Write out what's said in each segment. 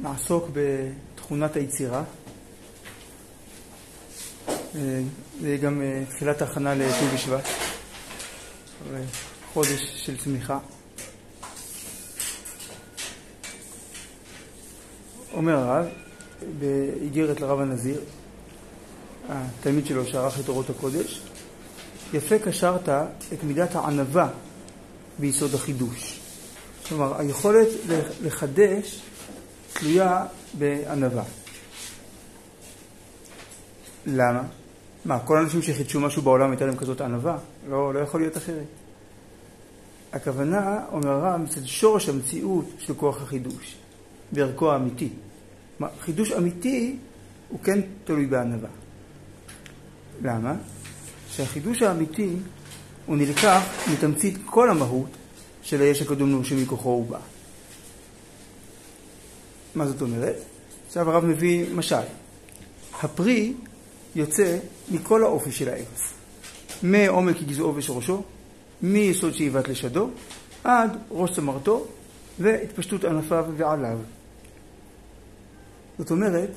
נעסוק בתכונת היצירה. זה גם תחילת ההכנה לט"ו בשבט, חודש של צמיחה. אומר הרב, באיגרת לרב הנזיר, התלמיד שלו שערך את אורות הקודש, יפה קשרת את מידת הענווה ביסוד החידוש. כלומר, היכולת לחדש תלויה בענווה. למה? מה, כל האנשים שחידשו משהו בעולם הייתה להם כזאת ענווה? לא, לא יכול להיות אחרת. הכוונה, אומר הרב, מצד שורש המציאות של כוח החידוש, בערכו האמיתי. חידוש אמיתי הוא כן תלוי בענווה. למה? שהחידוש האמיתי הוא נלקח מתמצית כל המהות של היש הקדום לנו שמכוחו הוא בא. מה זאת אומרת? עכשיו הרב מביא משל. הפרי יוצא מכל האופי של העץ. מעומק גזעו ושורשו, מיסוד שאיבת לשדו, עד ראש צמרתו והתפשטות ענפיו ועליו. זאת אומרת.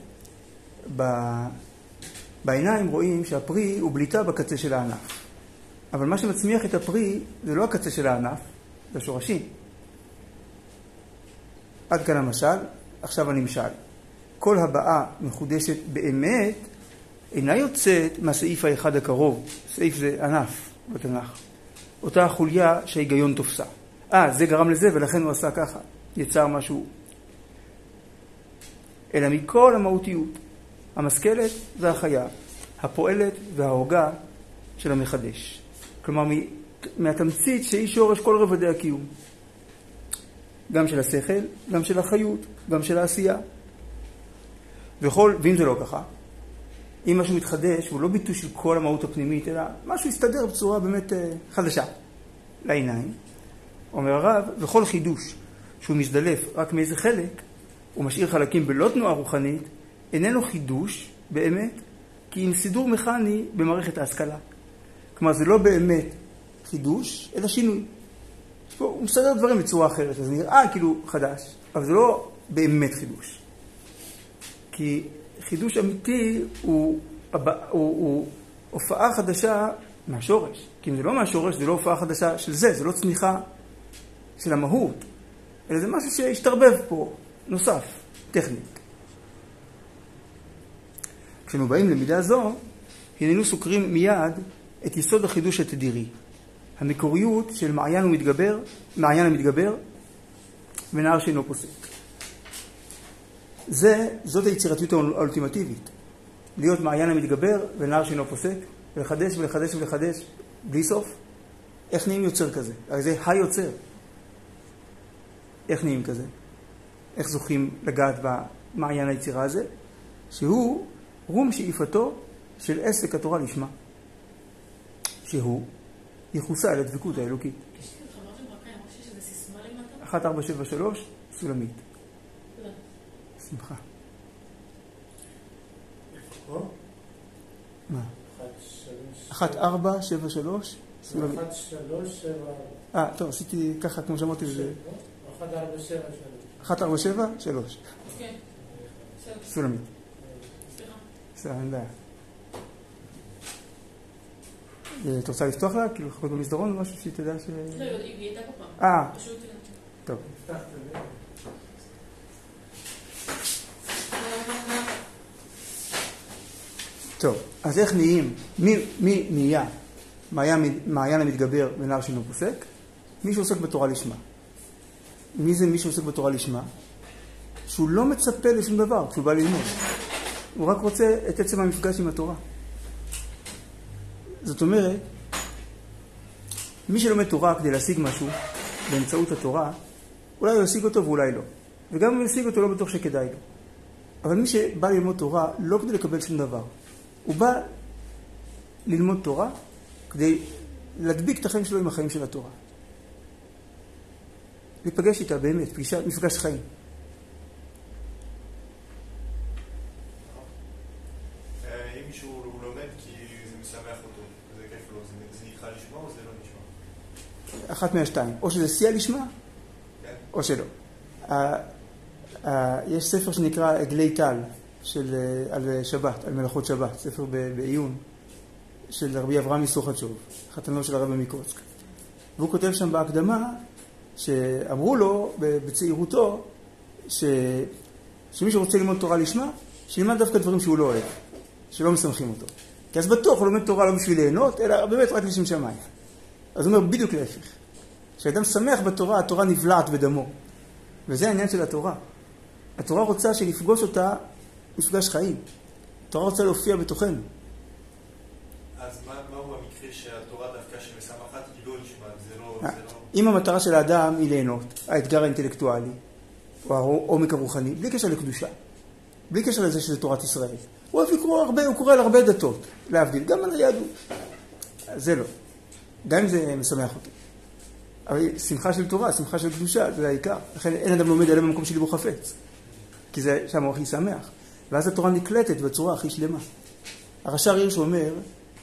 בעיניים רואים שהפרי הוא בליטה בקצה של הענף. אבל מה שמצמיח את הפרי זה לא הקצה של הענף, זה השורשים. עד כאן המשל, עכשיו הנמשל. כל הבאה מחודשת באמת אינה יוצאת מהסעיף האחד הקרוב, סעיף זה ענף בתנ"ך, אותה החוליה שההיגיון תופסה. אה, זה גרם לזה ולכן הוא עשה ככה, יצר משהו. אלא מכל המהותיות, המשכלת והחיה, הפועלת וההוגה של המחדש. כלומר, מהתמצית שהיא שורש כל רבדי הקיום. גם של השכל, גם של החיות, גם של העשייה. וכל, ואם זה לא ככה, אם משהו מתחדש, הוא לא ביטוי של כל המהות הפנימית, אלא משהו יסתדר בצורה באמת uh, חדשה לעיניים. אומר הרב, וכל חידוש שהוא מזדלף רק מאיזה חלק, הוא משאיר חלקים בלא תנועה רוחנית, איננו חידוש באמת, כי אם סידור מכני במערכת ההשכלה. כלומר, זה לא באמת חידוש, אלא שינוי. פה, הוא מסדר דברים בצורה אחרת, אז נראה כאילו חדש, אבל זה לא באמת חידוש. כי חידוש אמיתי הוא, הוא, הוא, הוא הופעה חדשה מהשורש. כי אם זה לא מהשורש, זה לא הופעה חדשה של זה, זה לא צמיחה של המהות, אלא זה משהו שהשתרבב פה, נוסף, טכנית. כשאנו באים למידה זו, הננו סוקרים מיד את יסוד החידוש התדירי, המקוריות של מעיין ומתגבר, מעיין המתגבר ונהר שאינו פוסק. זה, זאת היצירתיות האולטימטיבית. להיות מעיין המתגבר ונהר שאינו פוסק, ולחדש ולחדש ולחדש בלי סוף. איך נהיים יוצר כזה? הרי זה היוצר. איך נהיים כזה? איך זוכים לגעת במעיין היצירה הזה? שהוא רום שאיפתו של עסק התורה לשמה. שהוא יחוסה על הדבקות האלוקית. 1473, סולמית. שמחה. מה? 1473, סולמית. 1374. אה, טוב, עשיתי ככה, כמו שאמרתי, זה... 1473. 1473? סולמית. סליחה, אין בעיה. את רוצה לפתוח לה? כאילו לחכות במסדרון או משהו שהיא תדע ש... לא, היא הייתה פה פעם. אה, טוב. טוב, אז איך נהיים, מי, מי נהיה מעיין, מעיין המתגבר ונער שאינו פוסק? מי שעוסק בתורה לשמה. מי זה מי שעוסק בתורה לשמה? שהוא לא מצפה לשום דבר כשהוא בא ללמוד. הוא רק רוצה את עצם המפגש עם התורה. זאת אומרת, מי שלומד תורה כדי להשיג משהו באמצעות התורה, אולי הוא ישיג אותו ואולי לא. וגם אם הוא ישיג אותו, לא בטוח שכדאי לו. אבל מי שבא ללמוד תורה לא כדי לקבל שום דבר, הוא בא ללמוד תורה כדי להדביק את החיים שלו עם החיים של התורה. להיפגש איתה באמת, פגישה, מפגש חיים. אם מישהו הוא לומד כי זה משמח אותו, זה כיף לו, זה נקרא לשמה או זה לא נשמע? אחת מהשתיים, או שזה שיא הלשמה? או שלא. יש ספר שנקרא עגלי טל, של, אה, על שבת, על מלאכות שבת, ספר בעיון, של רבי אברהם מסוכתשוב, חתנו של הרבי מקוצק. והוא כותב שם בהקדמה שאמרו לו בצעירותו ש... שמי שרוצה ללמוד תורה לשמה, שילמד דווקא דברים שהוא לא אוהב, שלא משמחים אותו. כי אז בטוח הוא לומד תורה לא בשביל ליהנות, אלא באמת רק לשם שמיים. אז הוא אומר בדיוק להפך. כשאדם שמח בתורה, התורה נבלעת בדמו. וזה העניין של התורה. התורה רוצה שנפגוש אותה מפגש חיים. התורה רוצה להופיע בתוכנו. אז מה, מהו המקרה שהתורה דווקא שמשמחת היא לא נשמעת? זה לא... זה לא... אם המטרה של האדם היא ליהנות, האתגר האינטלקטואלי, או העומק הרוחני, בלי קשר לקדושה, בלי קשר לזה שזה תורת ישראל. הוא אוהב לקרוא הרבה, הוא קורא על הרבה דתות, להבדיל, גם על היהדות. זה לא. גם אם זה משמח אותו. אבל שמחה של תורה, שמחה של קדושה, זה העיקר. לכן אין אדם לומד עליהם במקום של ליבו חפץ. כי זה שם הוא הכי שמח. ואז התורה נקלטת בצורה הכי שלמה. הרש"ר הירש אומר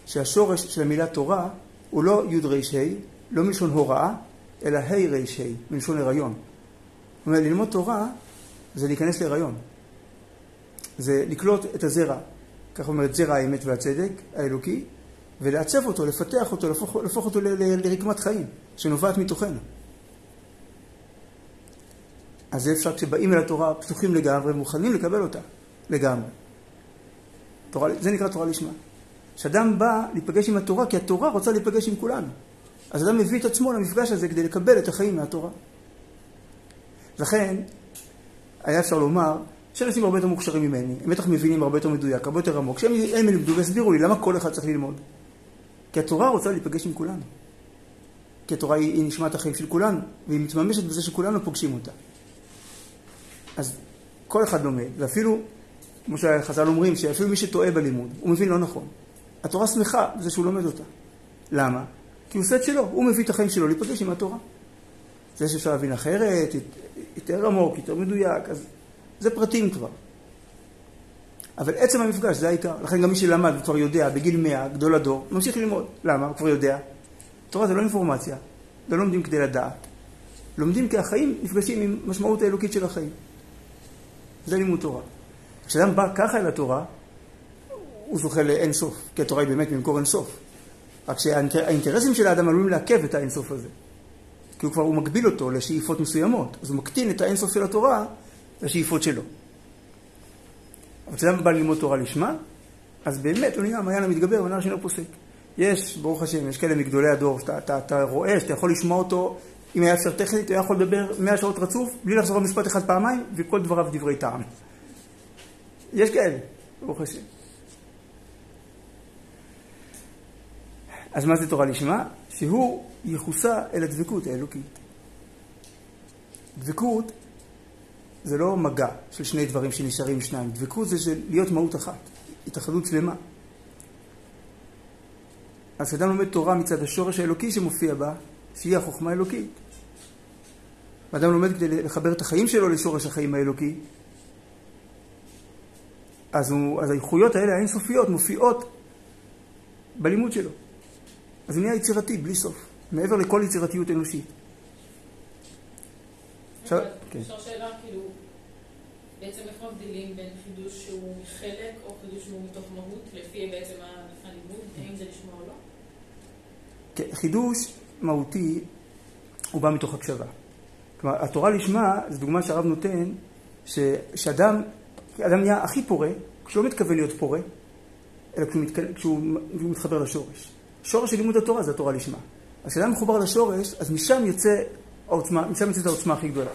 שהשורש של המילה תורה הוא לא י' ר' ה', לא מלשון הוראה, אלא ה' ר' ה', מלשון הריון. זאת אומרת, ללמוד תורה זה להיכנס להיריון. זה לקלוט את הזרע, כך אומרת זרע האמת והצדק האלוקי, ולעצב אותו, לפתח אותו, להפוך, להפוך אותו ל, ל, לרקמת חיים, שנובעת מתוכנו. אז זה אפשר כשבאים אל התורה פתוחים לגמרי, מוכנים לקבל אותה לגמרי. תורה, זה נקרא תורה לשמה. כשאדם בא להיפגש עם התורה, כי התורה רוצה להיפגש עם כולנו. אז אדם מביא את עצמו למפגש הזה כדי לקבל את החיים מהתורה. לכן, היה אפשר לומר שאנשים הרבה יותר מוכשרים ממני, הם בטח מבינים הרבה יותר מדויק, הרבה יותר עמוק, שהם הם ילמדו והסבירו לי למה כל אחד צריך ללמוד. כי התורה רוצה להיפגש עם כולנו. כי התורה היא, היא נשמת החיים של כולנו, והיא מתממשת בזה שכולנו פוגשים אותה. אז כל אחד לומד, ואפילו, כמו שחז"ל אומרים, שאפילו מי שטועה בלימוד, הוא מבין לא נכון. התורה שמחה בזה שהוא לומד אותה. למה? כי הוא עושה את שלו, הוא מביא את החיים שלו להיפגש עם התורה. זה שאפשר להבין אחרת, יותר עמוק, יותר מדויק, אז זה פרטים כבר. אבל עצם המפגש זה העיקר. לכן גם מי שלמד וכבר יודע, בגיל 100, גדול הדור, ממשיך ללמוד. למה? הוא כבר יודע. תורה זה לא אינפורמציה. לא לומדים כדי לדעת. לומדים כי החיים נפגשים עם משמעות האלוקית של החיים. זה לימוד תורה. כשאדם בא ככה אל התורה, הוא זוכה לאין סוף, כי התורה היא באמת ממקור אין סוף. רק שהאינטרסים של האדם עלולים לעכב את האין סוף הזה. כי הוא כבר, הוא מגביל אותו לשאיפות מסוימות, אז הוא מקטין את האין סוף של התורה לשאיפות שלו. אבל כשאדם בא ללמוד תורה לשמה, אז באמת, הוא נראה המעיין המתגבר, ונער שאינו פוסק. יש, ברוך השם, יש כאלה מגדולי הדור, שאתה אתה, אתה רואה שאתה יכול לשמוע אותו, אם היה אפשר טכנית, הוא היה יכול לדבר מאה שעות רצוף, בלי לחזור על משפט אחד פעמיים, וכל דבריו דברי טעם. יש כאלה, ברוך השם. אז מה זה תורה לשמה? שהוא יחוסה אל הדבקות האלוקית. דבקות זה לא מגע של שני דברים שנשארים שניים. דבקות זה של להיות מהות אחת, התאחדות שלמה. אז כשאדם לומד תורה מצד השורש האלוקי שמופיע בה, שהיא החוכמה האלוקית. ואדם לומד כדי לחבר את החיים שלו לשורש החיים האלוקי, אז, הוא, אז האיכויות האלה האינסופיות מופיעות בלימוד שלו. אז הוא נהיה יצירתי בלי סוף, מעבר לכל יצירתיות אנושית. עכשיו, כן. אפשר שאלה, כאילו, בעצם איך מבדילים בין חידוש שהוא מחלק או חידוש שהוא מתוך מהות, לפי בעצם הלימוד, האם זה לשמוע או לא? כן, חידוש מהותי הוא בא מתוך הקשבה. כלומר, התורה לשמה, זו דוגמה שהרב נותן, שאדם, אדם נהיה הכי פורה, כשהוא לא מתכוון להיות פורה, אלא כשהוא, מתכ... כשהוא מתחבר לשורש. שורש של לימוד התורה זה התורה לשמה. אז כשאדם מחובר לשורש, אז משם יוצא העוצמה, משם יוצאת העוצמה הכי גדולה.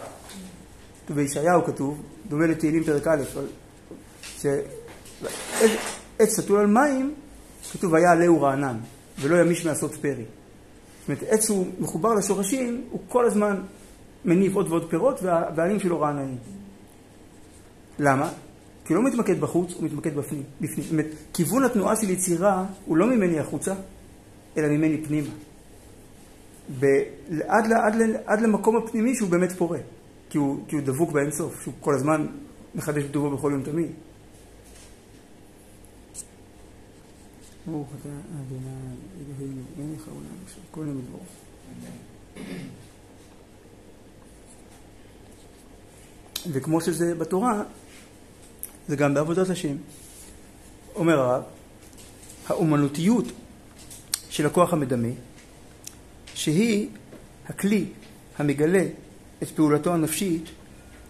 בישעיהו כתוב, דומה לתהילים פרק א', שעץ סטול על מים, כתוב היה עלהו רענן, ולא ימיש מעשות פרי. זאת אומרת, עץ הוא מחובר לשורשים, הוא כל הזמן מניב עוד ועוד פירות, והעלים שלו רעננים. למה? כי הוא לא מתמקד בחוץ, הוא מתמקד בפנים. בפנים. זאת אומרת, כיוון התנועה של יצירה הוא לא ממני החוצה, אלא ממני פנימה. ב- עד, עד, עד למקום הפנימי שהוא באמת פורה, כי הוא, כי הוא דבוק באינסוף, שהוא כל הזמן מחדש בטובו בכל יום תמיד. ברוך אתה אדוני אלוהינו מלך העולם אשר כל נמד בו. וכמו שזה בתורה, זה גם בעבודת השם. אומר הרב, האומנותיות של הכוח המדמה, שהיא הכלי המגלה את פעולתו הנפשית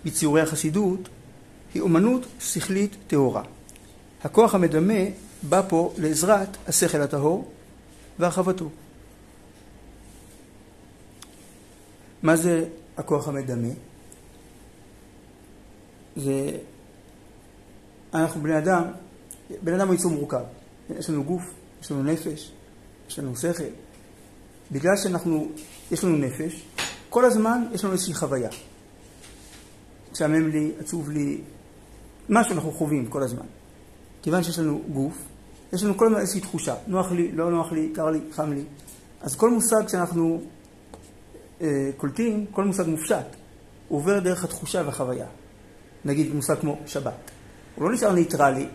בציורי החסידות, היא אומנות שכלית טהורה. הכוח המדמה בא פה לעזרת השכל הטהור והרחבתו. מה זה הכוח המדמה? זה... אנחנו בני אדם, בן אדם הוא יצור מורכב. יש לנו גוף, יש לנו נפש, יש לנו שכל. בגלל שאנחנו, יש לנו נפש, כל הזמן יש לנו איזושהי חוויה. משעמם לי, עצוב לי, משהו אנחנו חווים כל הזמן. כיוון שיש לנו גוף, יש לנו כל הזמן איזושהי תחושה. נוח לי, לא נוח לי, קר לי, חם לי. אז כל מושג שאנחנו אה, קולטים, כל מושג מופשט, הוא עובר דרך התחושה והחוויה. נגיד מושג כמו שבת. הוא לא נשאר ניטרלי,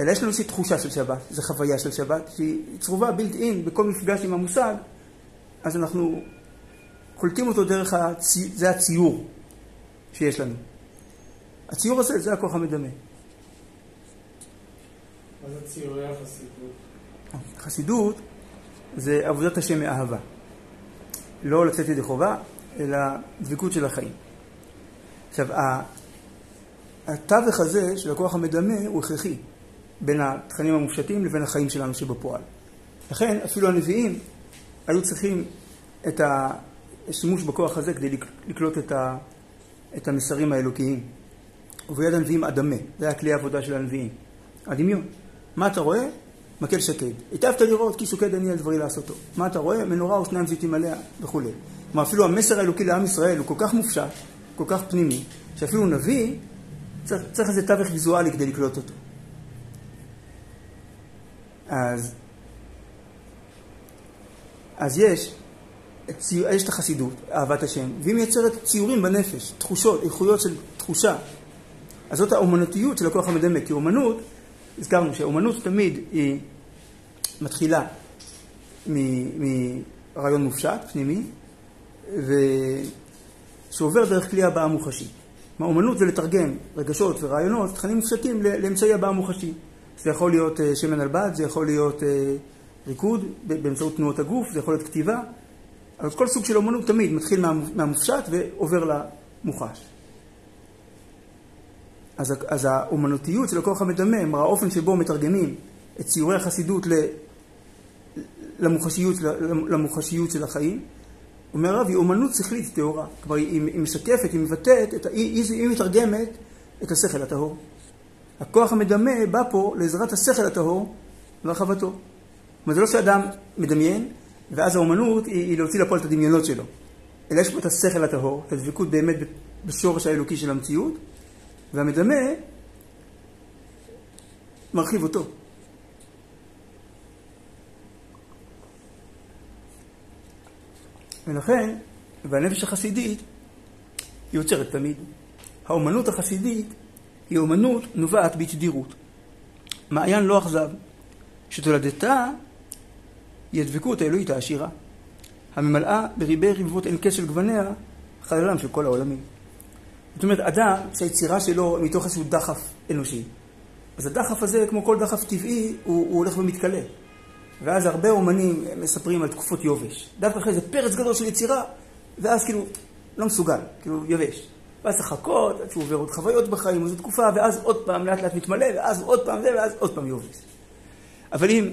אלא יש לנו איזושהי תחושה של שבת, זו חוויה של שבת, שהיא צרובה בילט אין בכל מפגש עם המושג, אז אנחנו קולטים אותו דרך, הצי... זה הציור שיש לנו. הציור הזה, זה הכוח המדמה. מה זה ציורי החסידות? חסידות זה עבודת השם מאהבה. לא לצאת ידי חובה, אלא דבקות של החיים. עכשיו, התווך הזה של הכוח המדמה הוא הכרחי בין התכנים המופשטים לבין החיים שלנו שבפועל. לכן אפילו הנביאים היו צריכים את השימוש בכוח הזה כדי לקלוט את, ה, את המסרים האלוקיים. וביד הנביאים אדמה, זה היה כלי העבודה של הנביאים. הדמיון. מה אתה רואה? מקל שקד. היטבת לראות כי שוקד אני על דברי לעשותו. מה אתה רואה? מנורה ושניים זיתים עליה וכולי. כלומר אפילו המסר האלוקי לעם ישראל הוא כל כך מופשט, כל כך פנימי, שאפילו נביא צריך, צריך איזה תווך ויזואלי כדי לקלוט אותו. אז, אז יש, יש את החסידות, אהבת השם, והיא מייצרת ציורים בנפש, תחושות, איכויות של תחושה. אז זאת האומנותיות של הכוח המדמה, כי אומנות, הזכרנו שאומנות תמיד היא מתחילה מרעיון מופשט, פנימי, ושעובר דרך כלי הבעה מוחשית. האומנות זה לתרגם רגשות ורעיונות, תכנים מופשטים לאמצעי הבעה מוחשי. זה יכול להיות אה, שמן על בד, זה יכול להיות אה, ריקוד באמצעות תנועות הגוף, זה יכול להיות כתיבה. אבל כל סוג של אומנות תמיד מתחיל מהמופשט ועובר למוחש. אז, אז האומנותיות של הכוח המדמם, האופן שבו מתרגמים את ציורי החסידות למוחשיות, למוחשיות של החיים, אומר הרב, היא אומנות שכלית טהורה. כלומר, היא, היא משקפת, היא מבטאת, את, היא, היא, היא מתרגמת את השכל הטהור. הכוח המדמה בא פה לעזרת השכל הטהור והרחבתו. כלומר, זה לא שאדם מדמיין, ואז האומנות היא, היא להוציא לפועל את הדמיונות שלו. אלא יש פה את השכל הטהור, את הדבקות באמת בשורש האלוקי של המציאות, והמדמה מרחיב אותו. ולכן, והנפש החסידית יוצרת תמיד. האומנות החסידית היא אומנות נובעת בתדירות. מעיין לא אכזב, שתולדתה היא הדבקות האלוהית העשירה, הממלאה בריבי רבבות אין קשר גווניה, חללם של כל העולמים. זאת אומרת, אדם שהיצירה שלו מתוך איזשהו דחף אנושי, אז הדחף הזה, כמו כל דחף טבעי, הוא, הוא הולך ומתכלה. ואז הרבה אומנים מספרים על תקופות יובש. דווקא אחרי זה פרץ גדול של יצירה, ואז כאילו, לא מסוגל, כאילו יבש. ואז לחכות עד שהוא עובר עוד חוויות בחיים, איזו תקופה, ואז עוד פעם לאט לאט מתמלא, ואז עוד פעם זה, ואז עוד פעם יובש. אבל אם,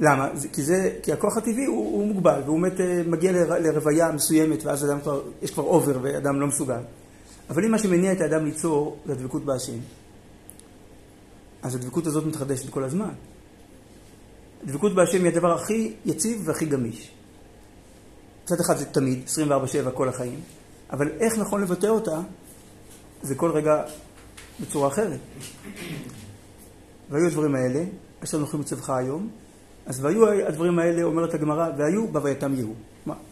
למה? כי, זה, כי הכוח הטבעי הוא, הוא מוגבל, והוא באמת אה, מגיע לרוויה מסוימת, ואז אדם כבר, יש כבר אובר ואדם לא מסוגל. אבל אם מה שמניע את האדם ליצור זה הדבקות בהשם, אז הדבקות הזאת מתחדשת כל הזמן. דבקות בהשם היא הדבר הכי יציב והכי גמיש. מצד אחד זה תמיד, 24-7 כל החיים, אבל איך נכון לבטא אותה, זה כל רגע בצורה אחרת. והיו הדברים האלה, אשר נוחים מצבך היום, אז והיו הדברים האלה, אומרת הגמרא, והיו בהווייתם יהיו.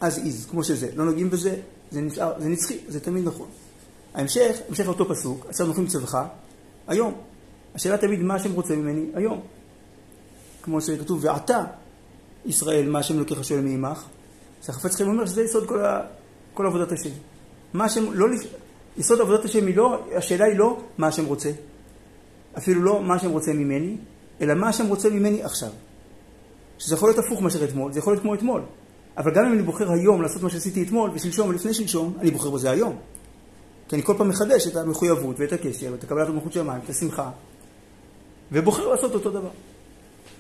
אז איז, כמו שזה, לא נוגעים בזה, זה נשאר, זה נצחי, זה תמיד נכון. ההמשך, המשך אותו פסוק, אשר נוחים מצבך, היום. השאלה תמיד מה השם רוצה ממני, היום. כמו שכתוב, ועתה ישראל, מה השם אלוקיך שואל מעמך, שהחפץ חיים אומר שזה יסוד כל, ה, כל עבודת השם. מה השם, לא, יסוד עבודת השם היא לא, השאלה היא לא מה השם רוצה, אפילו לא מה השם רוצה ממני, אלא מה השם רוצה ממני עכשיו. שזה יכול להיות הפוך מאשר אתמול, זה יכול להיות כמו אתמול. אבל גם אם אני בוחר היום לעשות מה שעשיתי אתמול ושלשום ולפני שלשום, אני בוחר בזה היום. כי אני כל פעם מחדש את המחויבות ואת הקשר ואת הקבלת המלכות שמיים, את השמחה, ובוחר לעשות אותו דבר.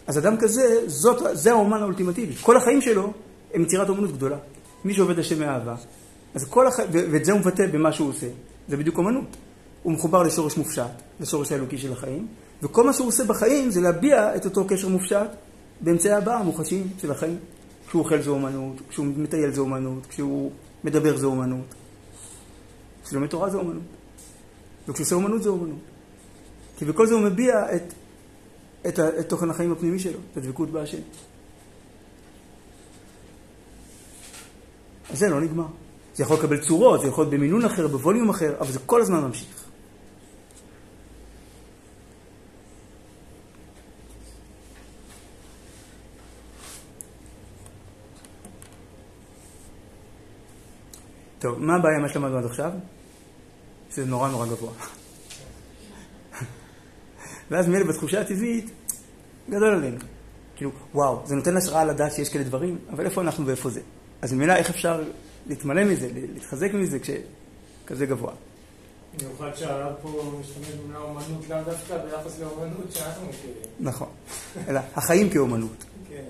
אז אדם כזה, זאת, זה האומן האולטימטיבי. כל החיים שלו הם יצירת אומנות גדולה. מי שעובד השם מאהבה, אז כל החיים, ואת זה הוא מבטא במה שהוא עושה, זה בדיוק אומנות. הוא מחובר לשורש מופשט, לשורש האלוקי של החיים, וכל מה שהוא עושה בחיים זה להביע את אותו קשר מופשט באמצעי הבאה המוחשים של החיים. כשהוא אוכל זה אומנות, כשהוא מטייל זה אומנות, כשהוא מדבר זה אומנות, כשהוא לומד תורה זה אומנות, וכשהוא עושה אומנות זה אומנות. כי בכל זה הוא מביע את, את, את תוכן החיים הפנימי שלו, את הדבקות בהשם. אז זה לא נגמר. זה יכול לקבל צורות, זה יכול להיות במינון אחר, בווליום אחר, אבל זה כל הזמן ממשיך. טוב, מה הבעיה מה שלמדנו עד עכשיו? שזה נורא נורא גבוה. ואז מילא בתחושה הטבעית, גדול עלינו. כאילו, וואו, זה נותן השראה לדעת שיש כאלה דברים, אבל איפה אנחנו ואיפה זה? אז ממילא איך אפשר להתמלא מזה, להתחזק מזה כשכזה גבוה? במיוחד שהרב פה משתמש במילה אומנות לאו דווקא ביחס לאומנות שאנחנו מכירים. נכון. אלא החיים כאומנות. כן.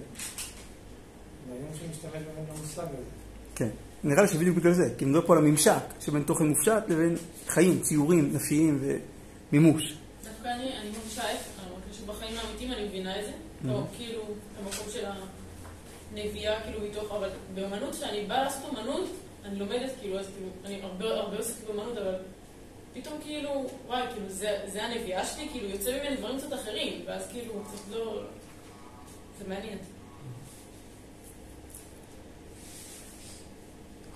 מעניין שמשתמש באמת במושג הזה. כן. נראה לי שבדיוק בגלל זה, כי מדבר פה על הממשק שבין תוכן מופשט לבין חיים, ציורים, נפשיים ומימוש. דווקא אני, אני מרגישה ההפך, אני מרגישה שבחיים האמיתיים אני מבינה את זה. לא, כאילו, המקום של הנביאה, כאילו, מתוך, אבל באמנות, כשאני באה לעשות אמנות, אני לומדת, כאילו, אז כאילו, אני הרבה, עוסקת באמנות, אבל פתאום כאילו, וואי, כאילו, זה, זה הנביאה שלי, כאילו, יוצא ממני דברים קצת אחרים, ואז כאילו, קצת לא... זה מעניין.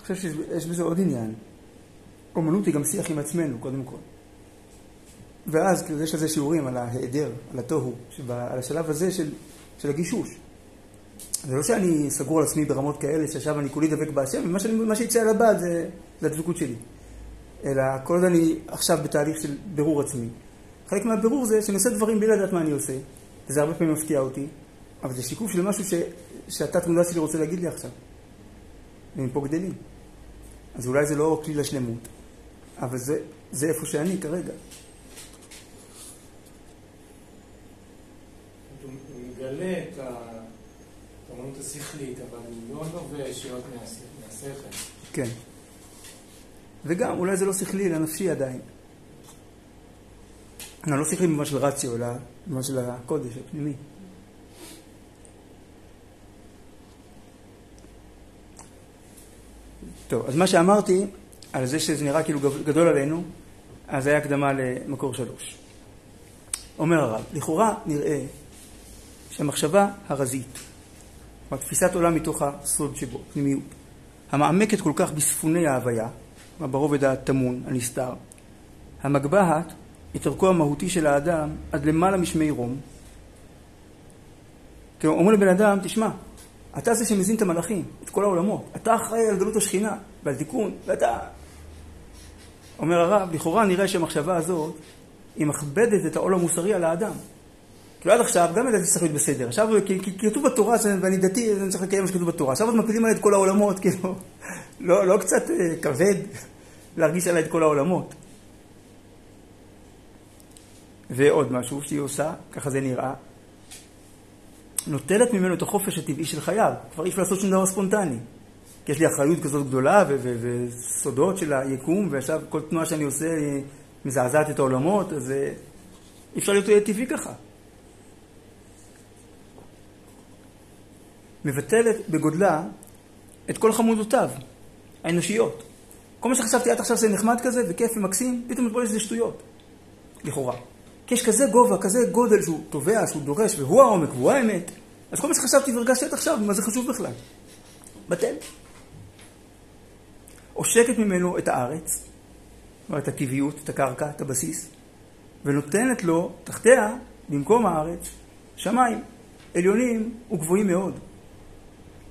חושב שיש בזה עוד עניין. אומנות היא גם שיח עם עצמנו, קודם כל. ואז כאילו יש על זה שיעורים, על ההיעדר, על התוהו, על השלב הזה של, של הגישוש. זה לא שאני סגור על עצמי ברמות כאלה, שעכשיו אני כולי דבק בהשם, ומה שיצא על הבד זה, זה הדבקות שלי. אלא כל עוד אני עכשיו בתהליך של בירור עצמי. חלק מהבירור זה שאני עושה דברים בלי לדעת מה אני עושה, וזה הרבה פעמים מפתיע אותי, אבל זה שיקוף של משהו שהתת מודע שלי רוצה להגיד לי עכשיו. ומפה גדלים. אז אולי זה לא כלי לשלמות, אבל זה, זה איפה שאני כרגע. מגלה את האמנות השכלית, אבל הוא לא נובע ישירות מהשכל. כן. וגם, אולי זה לא שכלי, אלא נפשי עדיין. לא, לא שכלי במובן של רציו, אלא במובן של הקודש, הפנימי. טוב, אז מה שאמרתי על זה שזה נראה כאילו גדול עלינו, אז זה היה הקדמה למקור שלוש. אומר הרב, לכאורה נראה שהמחשבה הרזית, כלומר תפיסת עולם מתוך הסוד שבו, פנימיות, המעמקת כל כך בספוני ההוויה, ברובד הטמון, הנסתר, המגבהת את ערכו המהותי של האדם עד למעלה משמי רום. כלומר, אומרים לבן אדם, תשמע, אתה זה שמזין את המלאכים, את כל העולמות. אתה אחראי על גלות השכינה ועל תיקון, ואתה... אומר הרב, לכאורה נראה שהמחשבה הזאת היא מכבדת את העול המוסרי על האדם. כאילו עד עכשיו גם ידעתי שצריך להיות בסדר. עכשיו, כי, כתוב בתורה, ואני דתי, אני צריך לקיים מה שכתוב בתורה. עכשיו עוד מקפידים עליי את כל העולמות, כאילו, לא, לא קצת אה, כבד להרגיש עליי את כל העולמות. ועוד משהו שהיא עושה, ככה זה נראה, נוטלת ממנו את החופש הטבעי של חייו. כבר אי אפשר לעשות שום דבר ספונטני. כי יש לי אחריות כזאת גדולה וסודות של היקום, ועכשיו כל תנועה שאני עושה היא מזעזעת את העולמות, אז אה, אי אפשר להיות טבעי ככה. מבטלת בגודלה את כל חמודותיו האנושיות. כל מה שחשבתי עד עכשיו זה נחמד כזה וכיף ומקסים, פתאום מתברר שזה שטויות, לכאורה. כי יש כזה גובה, כזה גודל שהוא תובע, שהוא דורש, והוא העומק והוא האמת. אז כל מה שחשבתי והרגשתי עד עכשיו, מה זה חשוב בכלל? בטל. עושקת ממנו את הארץ, את הטבעיות, את הקרקע, את הבסיס, ונותנת לו תחתיה, במקום הארץ, שמיים. עליונים וגבוהים מאוד.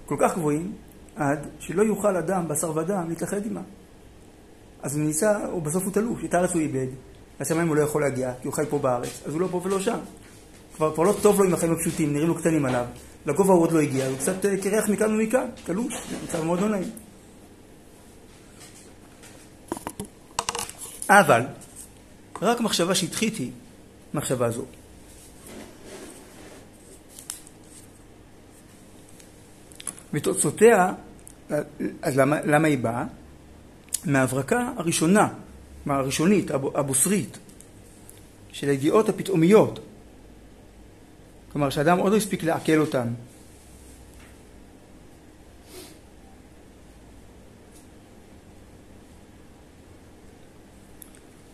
כל כך גבוהים, עד שלא יוכל אדם, בשר ודם, להתאחד עמם. אז הוא ניסה, הוא בסוף הוא תלוש, את הארץ הוא איבד, לשמיים הוא לא יכול להגיע, כי הוא חי פה בארץ, אז הוא לא פה ולא שם. כבר, כבר לא טוב לו עם החיים הפשוטים, נראים לו קטנים עליו. לגובה הוא עוד לא הגיע, הוא קצת אה, קרח מכאן ומכאן, תלוש, מצב מאוד לא נעים. אבל, רק מחשבה שטחית היא מחשבה זו. ותוצאותיה, אז למה, למה היא באה? מההברקה הראשונה, מהראשונית, הבוסרית, של הידיעות הפתאומיות. כלומר, שאדם עוד לא הספיק לעכל אותן.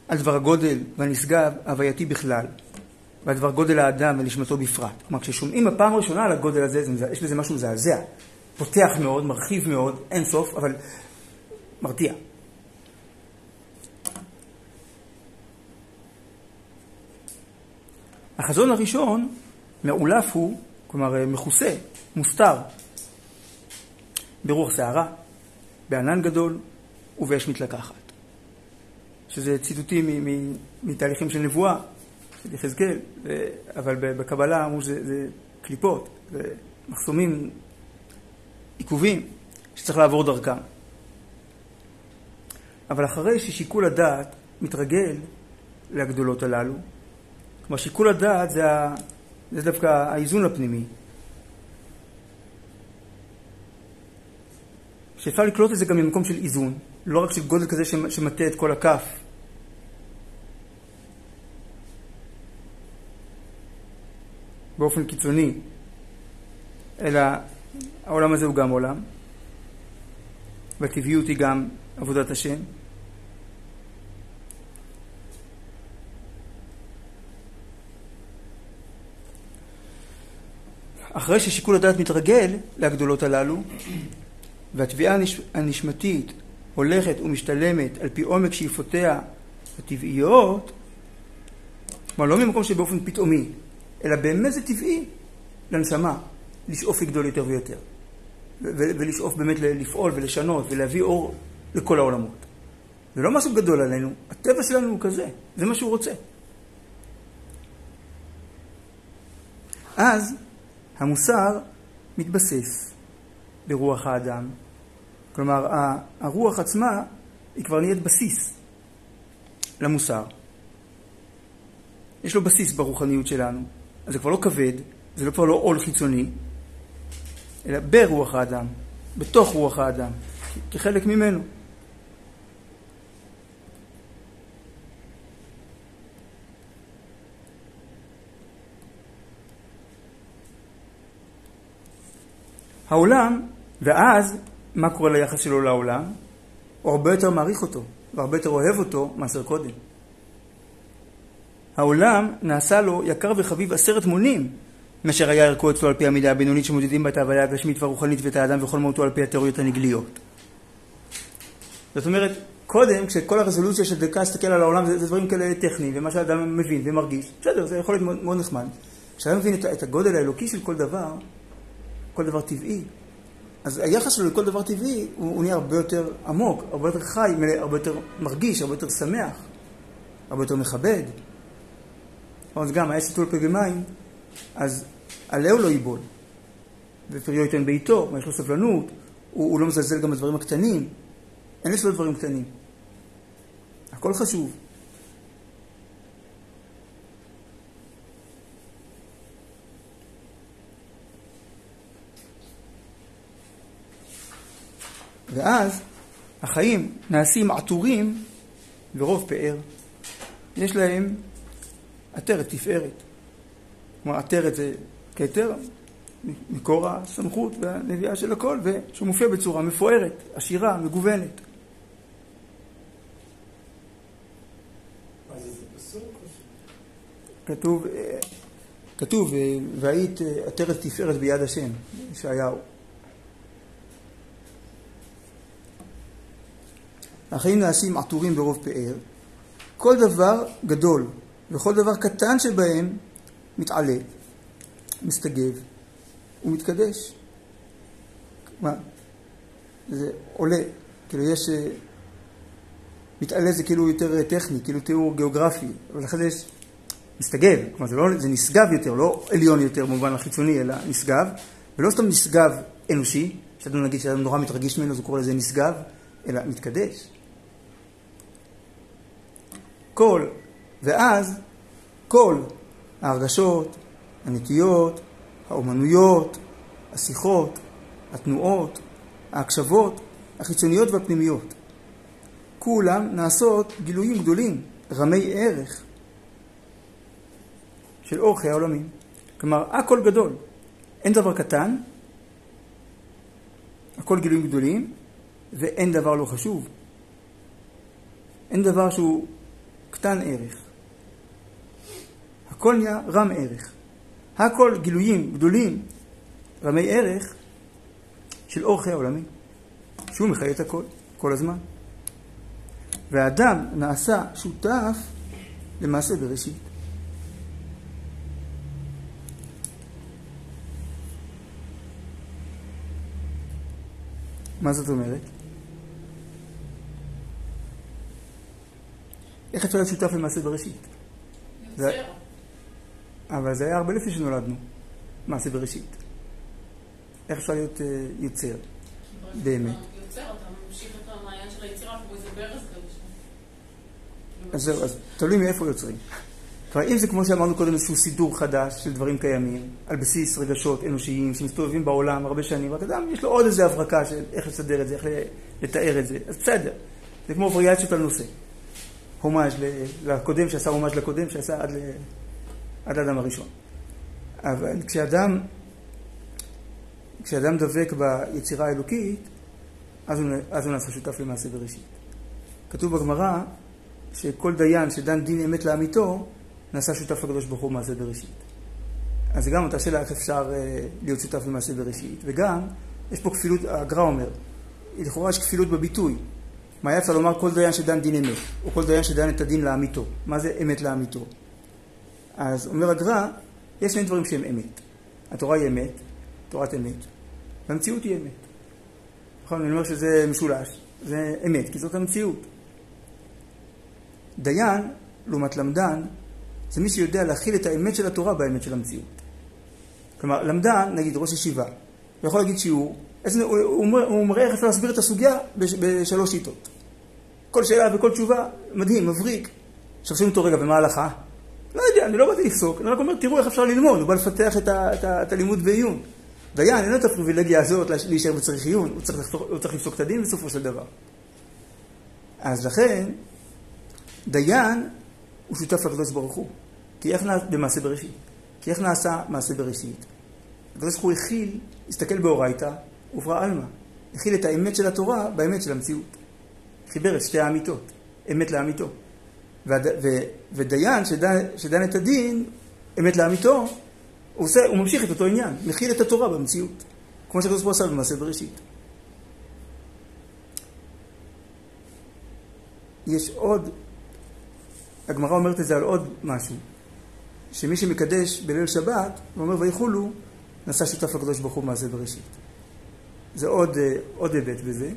על דבר הגודל והנשגב ההווייתי בכלל, ועל דבר גודל האדם ונשמתו בפרט. כלומר, כששומעים בפעם הראשונה על הגודל הזה, יש בזה משהו מזעזע. פותח מאוד, מרחיב מאוד, אין סוף, אבל מרתיע. החזון הראשון מאולף הוא, כלומר מכוסה, מוסתר, ברוח סערה, בענן גדול ובאש מתלקחת. שזה ציטוטים מתהליכים של נבואה, של יחזקאל, אבל בקבלה אמרו שזה קליפות, זה מחסומים, עיכובים, שצריך לעבור דרכם. אבל אחרי ששיקול הדעת מתרגל לגדולות הללו, כלומר שיקול הדעת זה, ה... זה דווקא האיזון הפנימי. שאפשר לקלוט את זה גם ממקום של איזון, לא רק של גודל כזה שמטה את כל הכף. באופן קיצוני, אלא העולם הזה הוא גם עולם, והטבעיות היא גם עבודת השם. אחרי ששיקול הדעת מתרגל להגדולות הללו, והתביעה הנשמתית הולכת ומשתלמת על פי עומק שאיפותיה הטבעיות, כלומר לא ממקום שבאופן פתאומי, אלא באמת זה טבעי לנשמה, לשאוף לגדול יותר ויותר. ולשאוף באמת לפעול ולשנות ולהביא אור לכל העולמות. זה לא משהו גדול עלינו, הטבע שלנו הוא כזה, זה מה שהוא רוצה. אז המוסר מתבסס ברוח האדם. כלומר, הרוח עצמה היא כבר נהיית בסיס למוסר. יש לו בסיס ברוחניות שלנו. אז זה כבר לא כבד, זה לא כבר לא עול חיצוני, אלא ברוח האדם, בתוך רוח האדם, כחלק ממנו. העולם, ואז מה קורה ליחס שלו לעולם? הוא הרבה יותר מעריך אותו, והרבה יותר אוהב אותו מאשר קודם. העולם נעשה לו יקר וחביב עשרת מונים מאשר היה ערכו אצלו על פי המידה הבינונית שמודדים בה את ההוויה הגשמית והרוחנית ואת האדם וכל מהותו על פי התיאוריות הנגליות. זאת אומרת, קודם, כשכל הרזולוציה של דקה להסתכל על העולם זה, זה דברים כאלה טכניים, ומה שאדם מבין ומרגיש, בסדר, זה יכול להיות מאוד, מאוד נחמד. כשאדם מבין את, את הגודל האלוקי של כל דבר, כל דבר טבעי, אז היחס שלו לכל דבר טבעי הוא, הוא נהיה הרבה יותר עמוק, הרבה יותר חי, הרבה יותר מרגיש, הרבה יותר שמח, הרבה יותר מכבד. אז גם, היה שתול פה במים, אז עליהו לא ייבול. ופריו ייתן בעיתו, יש לו סבלנות, הוא, הוא לא מזלזל גם בדברים הקטנים, אין אצלו דברים קטנים. הכל חשוב. ואז החיים נעשים עטורים ברוב פאר. יש להם עטרת תפארת. כלומר, עטרת זה כתר, מקור הסמכות והנביאה של הכל, ושהוא מופיע בצורה מפוארת, עשירה, מגוונת. כתוב, כתוב, והיית עטרת תפארת ביד השם, ישעיהו. החיים נעשים עטורים ברוב פאר, כל דבר גדול וכל דבר קטן שבהם מתעלה, מסתגב, הוא מתקדש. מה? זה עולה, כאילו יש... אה, מתעלה זה כאילו יותר טכני, כאילו תיאור גיאוגרפי, אבל אחרי זה יש מסתגל, כלומר זה, לא, זה נשגב יותר, לא עליון יותר במובן החיצוני, אלא נשגב, ולא סתם נשגב אנושי, שאדם נגיד שאדם נורא מתרגש ממנו, אז הוא קורא לזה נשגב, אלא מתקדש. כל, ואז כל ההרגשות, הנטיות, האומנויות, השיחות, התנועות, ההקשבות, החיצוניות והפנימיות. כולם נעשות גילויים גדולים, רמי ערך, של אור חיי העולמים. כלומר, הכל גדול. אין דבר קטן, הכל גילויים גדולים, ואין דבר לא חשוב. אין דבר שהוא קטן ערך. הכל נהיה רם ערך. הכל גילויים גדולים, רמי ערך, של אור חיי העולמים, שהוא מחיה את הכל, כל הזמן. והאדם נעשה שותף למעשה בראשית. מה זאת אומרת? איך אפשר להיות שותף למעשה בראשית? יוצר. אבל זה היה הרבה לפני שנולדנו, מעשה בראשית. איך אפשר להיות uh, יוצר? באמת. אז זהו, אז תלוי מאיפה יוצרים. כלומר, אם זה כמו שאמרנו קודם, איזשהו סידור חדש של דברים קיימים, על בסיס רגשות אנושיים שמסתובבים בעולם הרבה שנים, רק אדם יש לו עוד איזו הברקה של איך לסדר את זה, איך לתאר את זה, אז בסדר. זה כמו וריאציות על נושא. הומאז' לקודם, שעשה הומאז' לקודם, שעשה עד, ל... עד לאדם הראשון. אבל כשאדם, כשאדם דבק ביצירה האלוקית, אז הוא, אז הוא נעשה שותף למעשה בראשית. כתוב בגמרא שכל דיין שדן דין אמת לאמיתו, נעשה שותף לקדוש ברוך הוא במעשה בראשית. אז גם אותה שאלה איך אפשר אה, להיות שותף במעשה בראשית. וגם, יש פה כפילות, הגר"א אומר, לכאורה יש כפילות בביטוי. מה אפשר לומר כל דיין שדן דין אמת, או כל דיין שדן את הדין לאמיתו. מה זה אמת לאמיתו? אז אומר הגר"א, יש שני דברים שהם אמת. התורה היא אמת, תורת אמת, והמציאות היא אמת. נכון? אני אומר שזה משולש, זה אמת, כי זאת המציאות. דיין, לעומת למדן, זה מי שיודע להכיל את האמת של התורה באמת של המציאות. כלומר, למדן, נגיד ראש ישיבה, הוא יכול להגיד שיעור, הוא, הוא, הוא מראה איך אפשר להסביר את הסוגיה בשלוש שיטות. כל שאלה וכל תשובה, מדהים, מבריק. עכשיו שואלים אותו, רגע, ומה ההלכה? לא יודע, אני לא באתי לפסוק, אני רק אומר, תראו איך אפשר ללמוד, הוא בא לפתח את, את, את הלימוד בעיון. דיין, אין לו את הפריבילגיה הזאת להישאר בצריך עיון, הוא צריך, הוא צריך לפסוק את הדין בסופו של דבר. אז לכן, דיין הוא שותף לקדוש ברוך הוא. כי איך נעשה, במעשה בראשית? כי איך נעשה מעשה בראשית? הקדוש ברוך הוא הכיל, הסתכל באורייתא, וברא עלמא. הכיל את האמת של התורה באמת של המציאות. חיבר את שתי האמיתות, אמת לאמיתו. והד... ו... ודיין שדן, שדן את הדין, אמת לאמיתו, הוא, עושה, הוא ממשיך את אותו עניין, מכיל את התורה במציאות, כמו שהקדוש ברוך הוא עשה במעשה בראשית. יש עוד, הגמרא אומרת את זה על עוד משהו, שמי שמקדש בליל שבת, הוא אומר ויחולו, נעשה שותף לקדוש ברוך הוא במעשה בראשית. זה עוד, אה, עוד היבט בזה.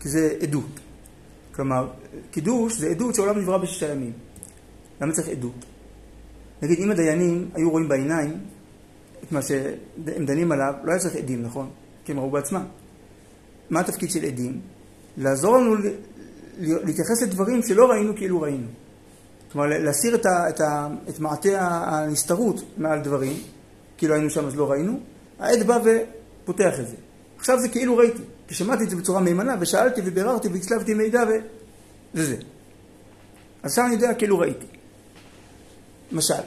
כי זה עדות. כלומר, קידוש זה עדות שהעולם נברא בשישה ימים. למה צריך עדות? נגיד, אם הדיינים היו רואים בעיניים את מה שהם דנים עליו, לא היה צריך עדים, נכון? כי הם ראו בעצמם. מה התפקיד של עדים? לעזור לנו להתייחס לדברים שלא ראינו כאילו ראינו. כלומר, להסיר את, ה, את, ה, את מעטה הנסתרות מעל דברים, כאילו היינו שם אז לא ראינו, העד בא ופותח את זה. עכשיו זה כאילו ראיתי, כי שמעתי את זה בצורה מהימנה, ושאלתי וביררתי והצלבתי מידע. וזה. אז עכשיו אני יודע כאילו ראיתי. למשל,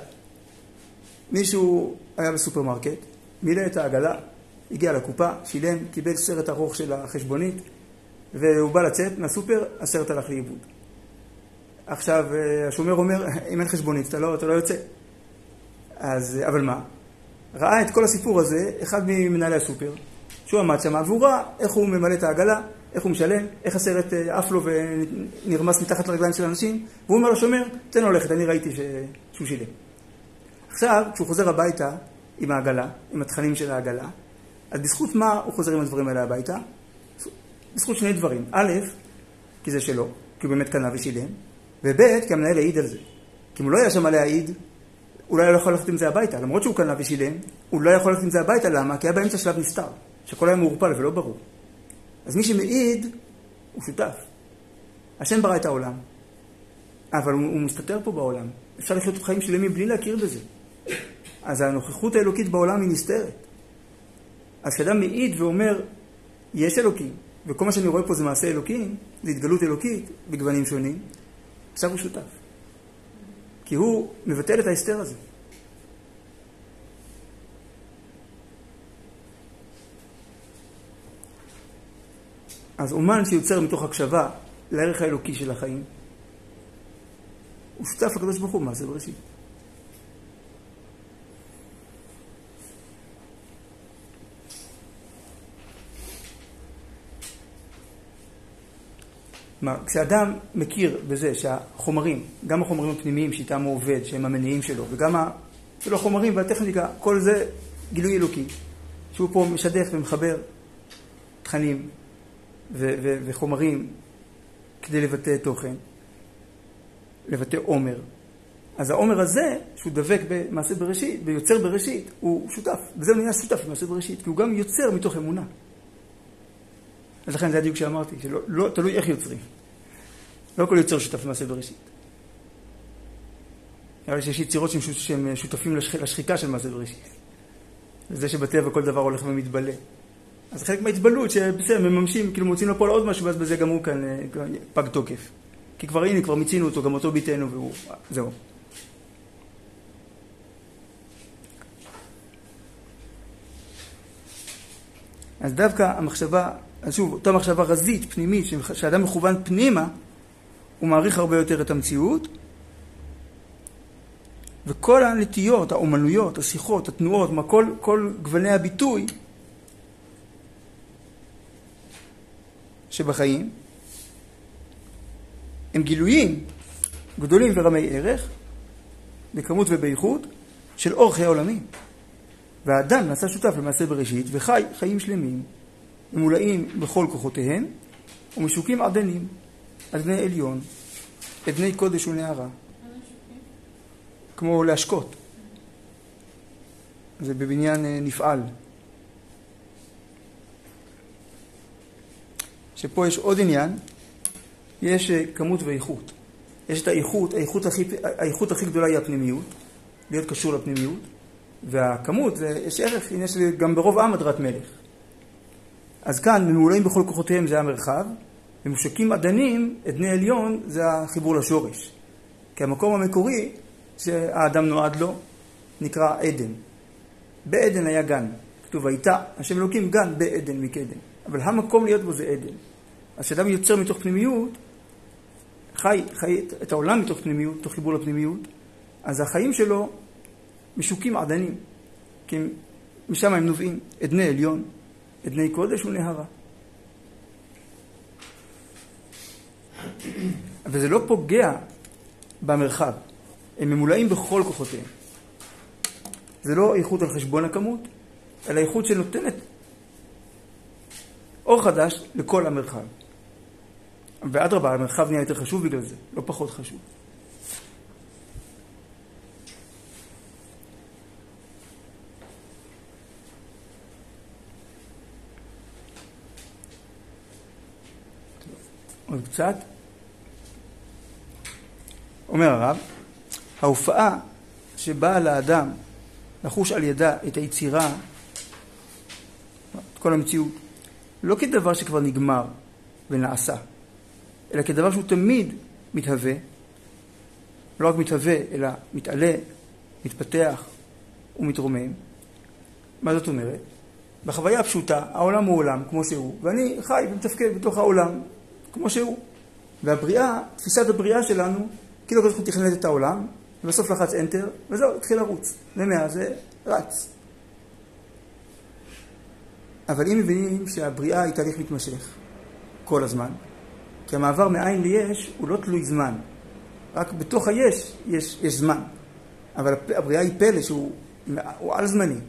מישהו היה בסופרמרקט, מילא את העגלה, הגיע לקופה, שילם, קיבל סרט ארוך של החשבונית, והוא בא לצאת מהסופר, הסרט הלך לאיבוד. עכשיו, אה, השומר אומר, אם אין חשבונית, אתה לא, אתה לא יוצא. אז, אבל מה? ראה את כל הסיפור הזה אחד ממנהלי הסופר, שהוא עמד שם, והוא ראה איך הוא ממלא את העגלה, איך הוא משלם, איך הסרט אה, עף לו ונרמס מתחת לרגליים של אנשים, והוא אומר לשומר, תן לו ללכת, אני ראיתי ש... שהוא שילם. עכשיו, כשהוא חוזר הביתה עם העגלה, עם התכנים של העגלה, אז בזכות מה הוא חוזר עם הדברים האלה הביתה? בזכות שני דברים. א', כי זה שלו, כי הוא באמת קנה ושילם, וב', כי המנהל העיד על זה. כי אם הוא לא היה שם מה להעיד, הוא לא היה יכול ללכת עם זה הביתה. למרות שהוא קנה ושילם, הוא לא יכול ללכת עם זה הביתה, למה? כי היה באמצע שלב נסתר, שהכל היה מעורפל ולא ברור. אז מי שמעיד, הוא שותף. השם ברא את העולם, אבל הוא, הוא מסתתר פה בעולם. אפשר לחיות חיים שלמים בלי להכיר בזה. אז הנוכחות האלוקית בעולם היא נסתרת. אז כשאדם מעיד ואומר, יש אלוקים, וכל מה שאני רואה פה זה מעשה אלוקים, זה התגלות אלוקית בגוונים שונים, עכשיו הוא שותף. כי הוא מבטל את ההסתר הזה. אז אומן שיוצר מתוך הקשבה לערך האלוקי של החיים, הוא שותף לקדוש ברוך הוא מעשה בראשית. כשאדם מכיר בזה שהחומרים, גם החומרים הפנימיים שאיתם הוא עובד, שהם המניעים שלו, וגם החומרים והטכניקה, כל זה גילוי אלוקי, שהוא פה משדך ומחבר תכנים ו- ו- וחומרים כדי לבטא תוכן, לבטא עומר. אז העומר הזה, שהוא דבק במעשה בראשית, ביוצר בראשית, הוא שותף. וזה נהיה שותף במעשה בראשית, כי הוא גם יוצר מתוך אמונה. אז לכן זה הדיוק שאמרתי, שלא לא, תלוי איך יוצרים. לא כל יוצר שותף במעשה בראשית. לי שיש יצירות שהם שותפים לשח... לשחיקה של מעשה בראשית. זה שבטבע כל דבר הולך ומתבלה. אז חלק מההתבלות, שבסדר, מממשים, כאילו מוצאים לפועל עוד משהו, ואז בזה גם הוא כאן אה, פג תוקף. כי כבר הנה, כבר מיצינו אותו, גם אותו ביתנו, והוא... זהו. אז דווקא המחשבה אז שוב, אותה מחשבה רזית, פנימית, שאדם מכוון פנימה, הוא מעריך הרבה יותר את המציאות, וכל הנטיות, האומנויות, השיחות, התנועות, מה, כל, כל גווני הביטוי שבחיים, הם גילויים גדולים ורמי ערך, בכמות ובאיכות, של אור חיי. והאדם נעשה שותף למעשה בראשית וחי חיים שלמים ממולאים בכל כוחותיהם, ומשוקים עדנים, אדני עליון, אדני קודש ונערה. כמו להשקות. זה בבניין אה, נפעל. שפה יש עוד עניין, יש אה, כמות ואיכות. יש את האיכות, האיכות הכי, האיכות הכי גדולה היא הפנימיות, להיות קשור לפנימיות, והכמות, זה, יש ערך, יש גם ברוב עם הדרת מלך. אז כאן, ממולאים בכל כוחותיהם זה המרחב, ומושקים אדנים, עדני עליון, זה החיבור לשורש. כי המקום המקורי שהאדם נועד לו נקרא עדן. בעדן היה גן. כתוב, הייתה השם אלוקים גן בעדן מקדם. אבל המקום להיות בו זה עדן. אז כשאדם יוצר מתוך פנימיות, חי, חי את העולם מתוך פנימיות, מתוך חיבור לפנימיות, אז החיים שלו משוקים עדנים. כי משם הם נובעים, עדני עליון. אדני קודש ונהרה. וזה לא פוגע במרחב, הם ממולאים בכל כוחותיהם. זה לא איכות על חשבון הכמות, אלא איכות שנותנת אור חדש לכל המרחב. ואדרבה, המרחב נהיה יותר חשוב בגלל זה, לא פחות חשוב. עוד קצת. אומר הרב, ההופעה שבאה לאדם לחוש על ידה את היצירה, את כל המציאות, לא כדבר שכבר נגמר ונעשה, אלא כדבר שהוא תמיד מתהווה, לא רק מתהווה, אלא מתעלה, מתפתח ומתרומם. מה זאת אומרת? בחוויה הפשוטה, העולם הוא עולם כמו שהוא, ואני חי ומתפקד בתוך העולם, כמו שהוא. והבריאה, תפיסת הבריאה שלנו, כאילו הקדוש ברוך הוא תכנן את העולם, ובסוף לחץ enter, וזהו, התחיל לרוץ. ומאז זה רץ. אבל אם מבינים שהבריאה היא תהליך מתמשך, כל הזמן, כי המעבר מאין ליש הוא לא תלוי זמן. רק בתוך היש יש, יש זמן. אבל הבריאה היא פלא שהוא על זמני.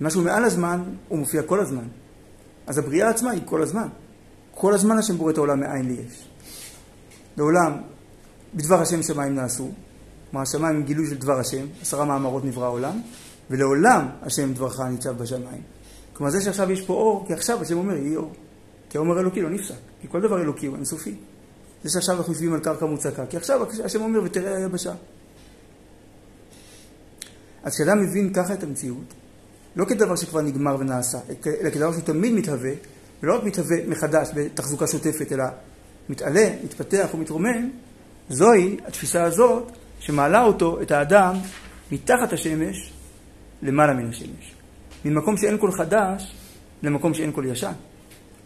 משהו מעל הזמן, הוא מופיע כל הזמן. אז הבריאה עצמה היא כל הזמן. כל הזמן השם בורא את העולם מאין ליש. לעולם, בדבר השם שמיים נעשו, כלומר השמיים הם גילוי של דבר השם, עשרה מאמרות נברא העולם, ולעולם השם דברך ניצב בשמיים. כלומר זה שעכשיו יש פה אור, כי עכשיו השם אומר יהיה אור. כי האומר אלוקי לא נפסק, כי כל דבר אלוקי הוא אינסופי. זה שעכשיו אנחנו יושבים על קרקע מוצקה, כי עכשיו השם אומר ותראה היבשה. אז כשאדם מבין ככה את המציאות, לא כדבר שכבר נגמר ונעשה, אלא כדבר שהוא תמיד מתהווה, ולא רק מתהווה מחדש בתחזוקה שוטפת, אלא מתעלה, מתפתח ומתרומם, זוהי התפיסה הזאת שמעלה אותו, את האדם, מתחת השמש למעלה מן השמש. ממקום שאין כל חדש למקום שאין כל ישן,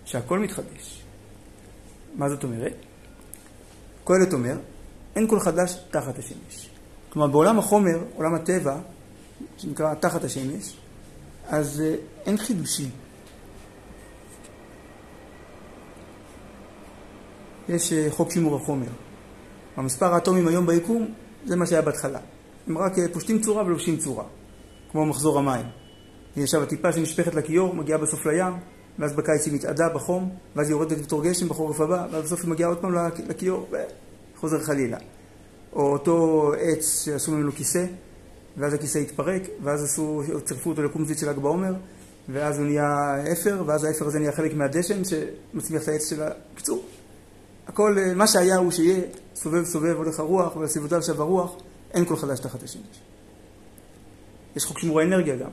שהכל מתחדש. מה זאת אומרת? קהלת אומר, אין כל חדש תחת השמש. כלומר, בעולם החומר, עולם הטבע, שנקרא תחת השמש, אז אה, אין חידושים. יש אה, חוק שימור החומר. המספר האטומים היום ביקום זה מה שהיה בהתחלה. הם רק אה, פושטים צורה ולובשים צורה, כמו מחזור המים. עכשיו הטיפה שנשפכת לכיור, מגיעה בסוף לים, ואז בקיץ היא מתאדה בחום, ואז היא יורדת בתור גשם בחורף הבא, ואז בסוף היא מגיעה עוד פעם לכיור, וחוזר חלילה. או אותו עץ שעשו ממנו כיסא, ואז הכיסא התפרק, ואז עשו, צירפו אותו לקומזית של ל"ג בעומר, ואז הוא נהיה אפר, ואז האפר הזה נהיה חלק מהדשן שמצמיח את העץ של ה... הכל, אה, מה שהיה הוא שיהיה, סובב סובב הולך הרוח, ולסביבותיו שב הרוח, אין כל חדש תחת השמש. יש חוק שימור האנרגיה גם.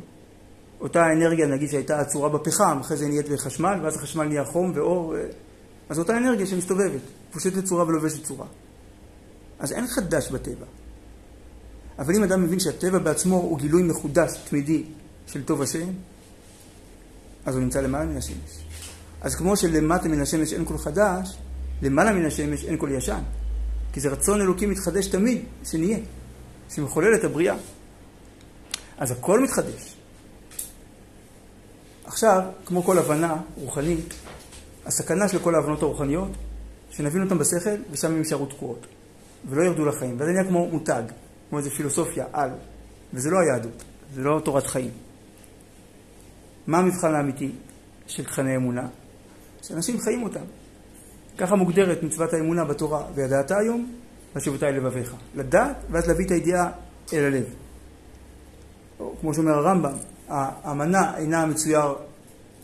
אותה אנרגיה, נגיד, שהייתה עצורה בפחם, אחרי זה נהיית בחשמל, ואז החשמל נהיה חום ואור, אז אותה אנרגיה שמסתובבת, פושטת צורה ולובשת צורה. אז אין חדש בטבע. אבל אם אדם מבין שהטבע בעצמו הוא גילוי מחודש, תמידי, של טוב השם, אז הוא נמצא למעלה מן השמש. אז כמו שלמטה מן השמש אין כל חדש, למעלה מן השמש אין כל ישן. כי זה רצון אלוקים מתחדש תמיד, שנהיה, שמחולל את הבריאה. אז הכל מתחדש. עכשיו, כמו כל הבנה רוחנית, הסכנה של כל ההבנות הרוחניות, שנבין אותן בשכל ושם הם יישארו תקועות, ולא ירדו לחיים. וזה נהיה כמו מותג, כמו איזו פילוסופיה על, וזה לא היהדות, זה לא תורת חיים. מה המבחן האמיתי של תכני אמונה? שאנשים חיים אותם. ככה מוגדרת מצוות האמונה בתורה, וידעת היום, אל לבביך. לדעת, ואז להביא את הידיעה אל הלב. או, כמו שאומר הרמב"ם, האמנה אינה המצויר,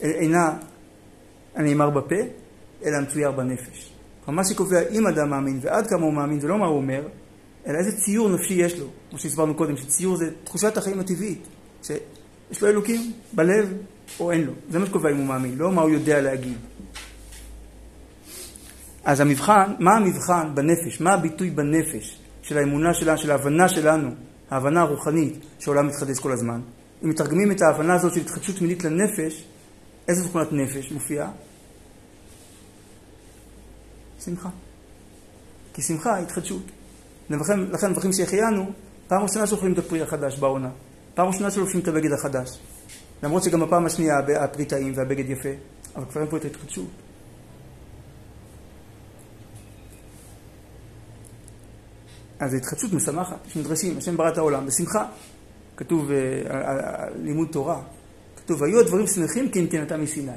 אינה הנאמר בפה, אלא המצויר בנפש. כלומר, מה שקובע אם אדם מאמין ועד כמה הוא מאמין, זה לא מה הוא אומר, אלא איזה ציור נפשי יש לו. כמו שהסברנו קודם, שציור זה תחושת החיים הטבעית. שיש לו אלוקים בלב או אין לו. זה מה שקובע אם הוא מאמין, לא מה הוא יודע להגיד. אז המבחן, מה המבחן בנפש? מה הביטוי בנפש של האמונה שלנו, של ההבנה שלנו, ההבנה הרוחנית שהעולם מתחדש כל הזמן? אם מתרגמים את ההבנה הזאת של התחדשות מינית לנפש, איזה תכונת נפש מופיעה? שמחה. כי שמחה היא התחדשות. לכן, לכן מברכים שהחיינו, פעם ראשונה שאוכלים את הפרי החדש בעונה. פעם ראשונה שלובשים את הבגד החדש. למרות שגם בפעם השנייה הפרי טעים והבגד יפה, אבל כבר אין פה את ההתחדשות. אז התחדשות משמחת, יש מדרשים, השם ברא את העולם בשמחה. כתוב אה, על לימוד תורה, כתוב, היו הדברים שמחים כי נתנתם מסיני.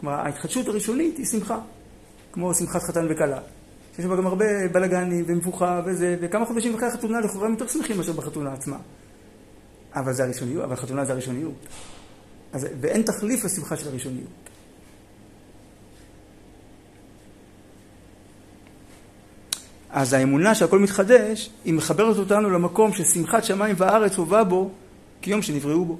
כלומר, ההתחדשות הראשונית היא שמחה, כמו שמחת חתן וכלה. שיש בה גם הרבה בלאגנים ומבוכה וזה, וכמה חודשים אחרי החתונה לכאורה הם יותר שמחים מאשר בחתונה עצמה. אבל זה הראשוניות, אבל חתונה זה הראשוניות. אז, ואין תחליף לשמחה של הראשוניות. אז האמונה שהכל מתחדש, היא מחברת אותנו למקום ששמחת שמיים וארץ הובא בו כיום שנבראו בו.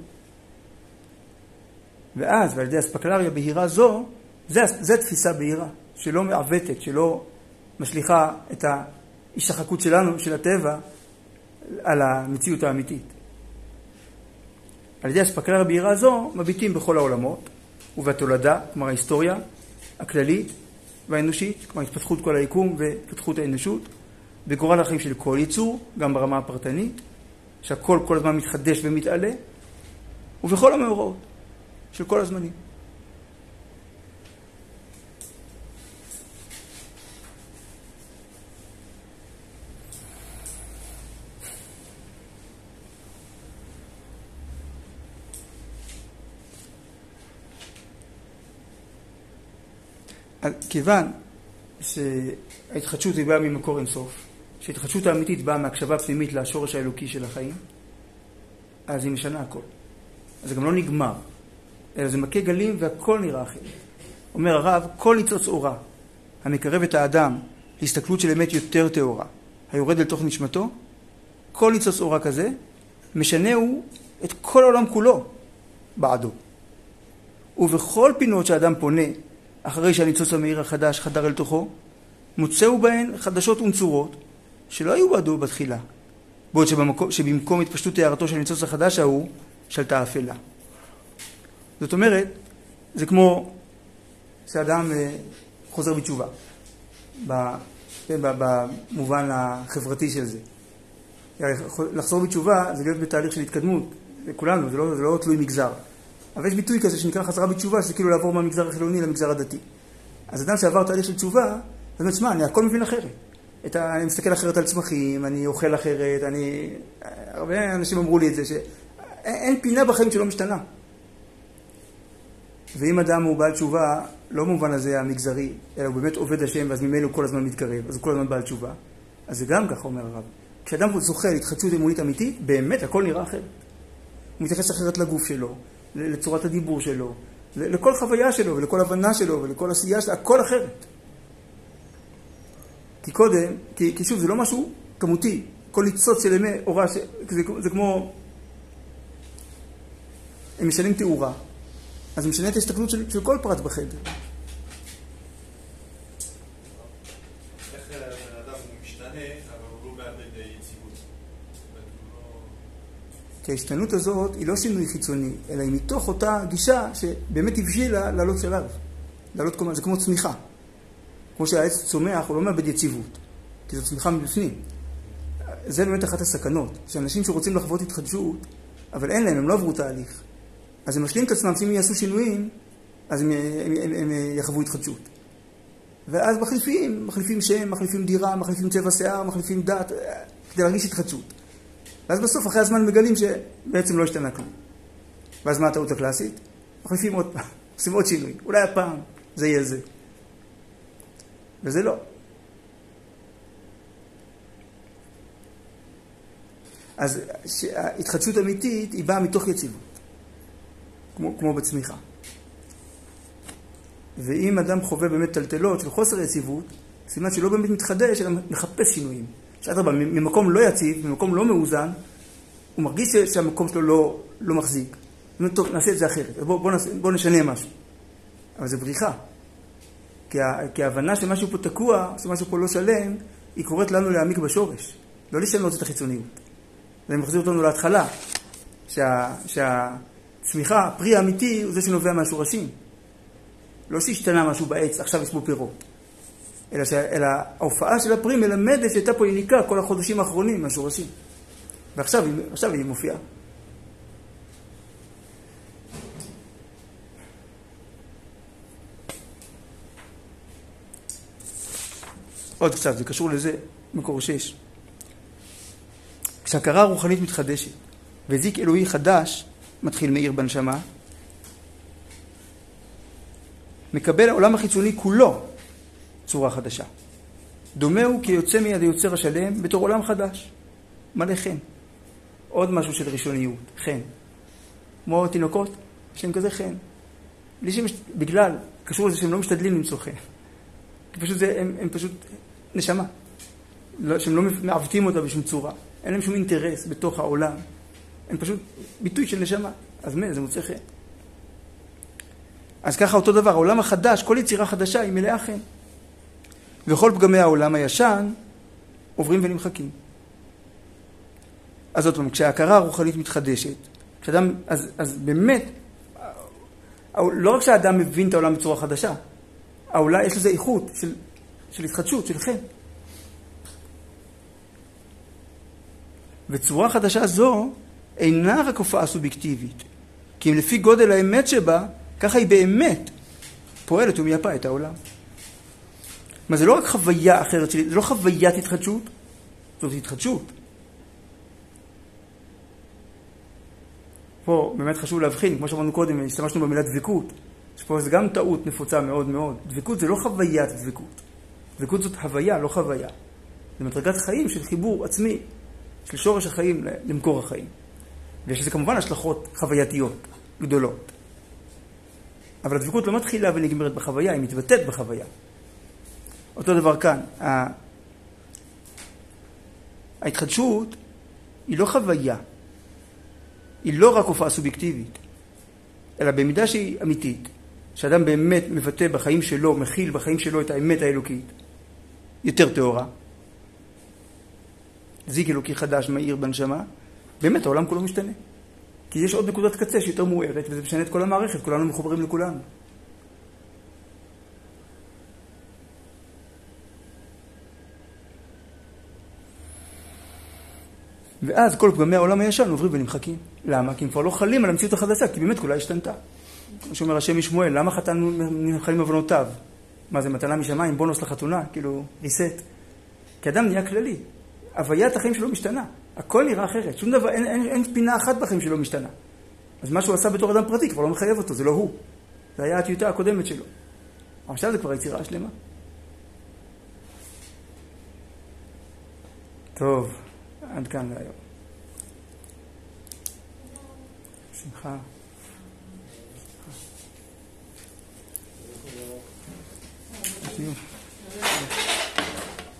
ואז, ועל ידי אספקלריה בהירה זו, זה, זה תפיסה בהירה, שלא מעוותת, שלא משליכה את ההשתחקות שלנו, של הטבע, על המציאות האמיתית. על ידי אספקלריה בהירה זו, מביטים בכל העולמות, ובתולדה, כלומר ההיסטוריה הכללית, והאנושית, כלומר התפתחות כל היקום והתפתחות האנושות, בגורל החיים של כל יצור, גם ברמה הפרטנית, שהכל כל הזמן מתחדש ומתעלה, ובכל המאורעות של כל הזמנים. כיוון שההתחדשות היא באה ממקור אינסוף, שההתחדשות האמיתית באה מהקשבה פנימית לשורש האלוקי של החיים, אז היא משנה הכל. אז זה גם לא נגמר, אלא זה מכה גלים והכל נראה אחרת. אומר הרב, כל ניצוץ אורה המקרב את האדם להסתכלות של אמת יותר טהורה, היורד אל תוך נשמתו, כל ניצוץ אורה כזה, משנהו את כל העולם כולו בעדו. ובכל פינות שאדם פונה, אחרי שהניצוץ המאיר החדש חדר אל תוכו, מוצאו בהן חדשות ונצורות שלא היו בעדו בתחילה, בעוד שבמקום, שבמקום התפשטות הערתו של הניצוץ החדש ההוא, שלטה אפלה. זאת אומרת, זה כמו שאדם אה, חוזר בתשובה, כן, במובן החברתי של זה. לחזור בתשובה זה להיות בתהליך של התקדמות, לכולנו, זה לא, זה לא תלוי מגזר. אבל יש ביטוי כזה שנקרא חזרה בתשובה, שזה כאילו לעבור מהמגזר החילוני למגזר הדתי. אז אדם שעבר תהליך של תשובה, הוא אומר, שמע, אני הכל מבין אחרת. ה... אני מסתכל אחרת על צמחים, אני אוכל אחרת, אני... הרבה אנשים אמרו לי את זה, שאין פינה בחיים שלא משתנה. ואם אדם הוא בעל תשובה, לא במובן הזה המגזרי, אלא הוא באמת עובד השם, ואז ממילא הוא כל הזמן מתקרב, אז הוא כל הזמן בעל תשובה, אז זה גם ככה אומר הרב. כשאדם זוכה להתחדשות אמונית אמיתית, באמת הכל נראה אחרת. הוא מתייחס אחרת לגוף שלו, לצורת הדיבור שלו, לכל חוויה שלו, ולכל הבנה שלו, ולכל עשייה שלו, הכל אחרת. כי קודם, כי, כי שוב, זה לא משהו כמותי. כל ניצוץ של ימי אורה. זה, זה כמו... הם משנים תאורה, אז משנה את ההסתכלות של, של כל פרט בחדר. כי ההשתנות הזאת היא לא שינוי חיצוני, אלא היא מתוך אותה גישה שבאמת הבשילה לעלות שלב. לעלות קומה, זה כמו צמיחה. כמו שהעץ צומח, הוא לא מאבד יציבות, כי זו צמיחה מבפנים. זה באמת אחת הסכנות, שאנשים שרוצים לחוות התחדשות, אבל אין להם, הם לא עברו תהליך. אז הם משלים את עצמם שאם יעשו שינויים, אז הם, הם, הם, הם יחוו התחדשות. ואז מחליפים, מחליפים שם, מחליפים דירה, מחליפים צבע שיער, מחליפים דת, כדי להרגיש התחדשות. ואז בסוף, אחרי הזמן מגלים שבעצם לא השתנה כלום. ואז מה הטעות הקלאסית? מחליפים עוד פעם, עושים עוד שינוי. אולי הפעם זה יהיה זה. וזה לא. אז התחדשות אמיתית היא באה מתוך יציבות, כמו, כמו בצמיחה. ואם אדם חווה באמת טלטלות של חוסר יציבות, סימן שלא באמת מתחדש, אלא מחפש שינויים. שאדרבה, ממקום לא יציב, ממקום לא מאוזן, הוא מרגיש שהמקום שלו לא, לא מחזיק. הוא אומר, טוב, נעשה את זה אחרת, בואו בוא, בוא נשנה משהו. אבל זה בריחה. כי ההבנה שמשהו פה תקוע, שמשהו פה לא שלם, היא קוראת לנו להעמיק בשורש, לא לשנות את החיצוניות. זה מחזיר אותנו להתחלה, שה, שהצמיחה, הפרי האמיתי, הוא זה שנובע מהשורשים. לא שהשתנה משהו בעץ, עכשיו יש בו פירות. אלא, ש... אלא ההופעה של הפרי מלמדת שהייתה פה יניקה כל החודשים האחרונים מהשורשים. ועכשיו עכשיו היא מופיעה. עוד קצת, זה קשור לזה, מקור שש. כשהכרה הרוחנית מתחדשת וזיק אלוהי חדש מתחיל מאיר בנשמה, מקבל העולם החיצוני כולו צורה חדשה. דומה הוא כיוצא מיד היוצר השלם בתור עולם חדש, מלא חן. עוד משהו של ראשוניות, חן. כמו תינוקות, יש להם כזה חן. בלי שהם, בגלל, קשור לזה שהם לא משתדלים למצוא חן. פשוט זה, הם, הם פשוט נשמה. לא, שהם לא מעוותים אותה בשום צורה. אין להם שום אינטרס בתוך העולם. הם פשוט ביטוי של נשמה. אז מה, זה מוצא חן. אז ככה אותו דבר, העולם החדש, כל יצירה חדשה היא מלאה חן. וכל פגמי העולם הישן עוברים ונמחקים. אז עוד פעם, כשההכרה הרוחנית מתחדשת, כשאדם, אז, אז באמת, לא רק שהאדם מבין את העולם בצורה חדשה, העולם יש לזה איכות של, של התחדשות, של חן. וצורה חדשה זו אינה רק הופעה סובייקטיבית, כי אם לפי גודל האמת שבה, ככה היא באמת פועלת ומייפה את העולם. כלומר, זה לא רק חוויה אחרת שלי, זה לא חוויית התחדשות, זאת התחדשות. פה באמת חשוב להבחין, כמו שאמרנו קודם, השתמשנו במילה דבקות, יש פה גם טעות נפוצה מאוד מאוד. דבקות זה לא חוויית דבקות. דבקות זאת הוויה, לא חוויה. זה מדרגת חיים של חיבור עצמי, של שורש החיים למקור החיים. ויש לזה כמובן השלכות חווייתיות גדולות. אבל הדבקות לא מתחילה ונגמרת בחוויה, היא מתבטאת בחוויה. אותו דבר כאן. ההתחדשות היא לא חוויה, היא לא רק הופעה סובייקטיבית, אלא במידה שהיא אמיתית, שאדם באמת מבטא בחיים שלו, מכיל בחיים שלו את האמת האלוקית, יותר טהורה, זיק אלוקי חדש מאיר בנשמה, באמת העולם כולו משתנה. כי יש עוד נקודת קצה שיותר מוארת, וזה משנה את כל המערכת, כולנו מחוברים לכולנו. ואז כל פגמי העולם הישן עוברים ונמחקים. למה? כי הם כבר לא חלים על המציאות החדשה, כי באמת כולה השתנתה. כמו שאומר השם משמואל, למה חתן נמחלים עוונותיו? מה זה, מתנה משמיים, בונוס לחתונה? כאילו, ריסט. כי אדם נהיה כללי. הוויית החיים שלו משתנה. הכל נראה אחרת. שום דבר, אין, אין, אין פינה אחת בחיים שלו משתנה. אז מה שהוא עשה בתור אדם פרטי כבר לא מחייב אותו, זה לא הוא. זה היה הטיוטה הקודמת שלו. עכשיו זה כבר יצירה שלמה. טוב, עד כאן להיום. שמחה.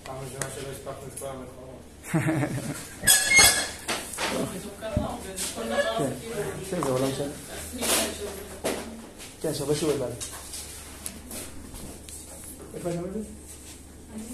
פעם ראשונה שלא הספקנו את כל המלחמות. כן, זה עולם שלם. כן, יש הרבה שיעורי בית. איפה אני לומד את זה?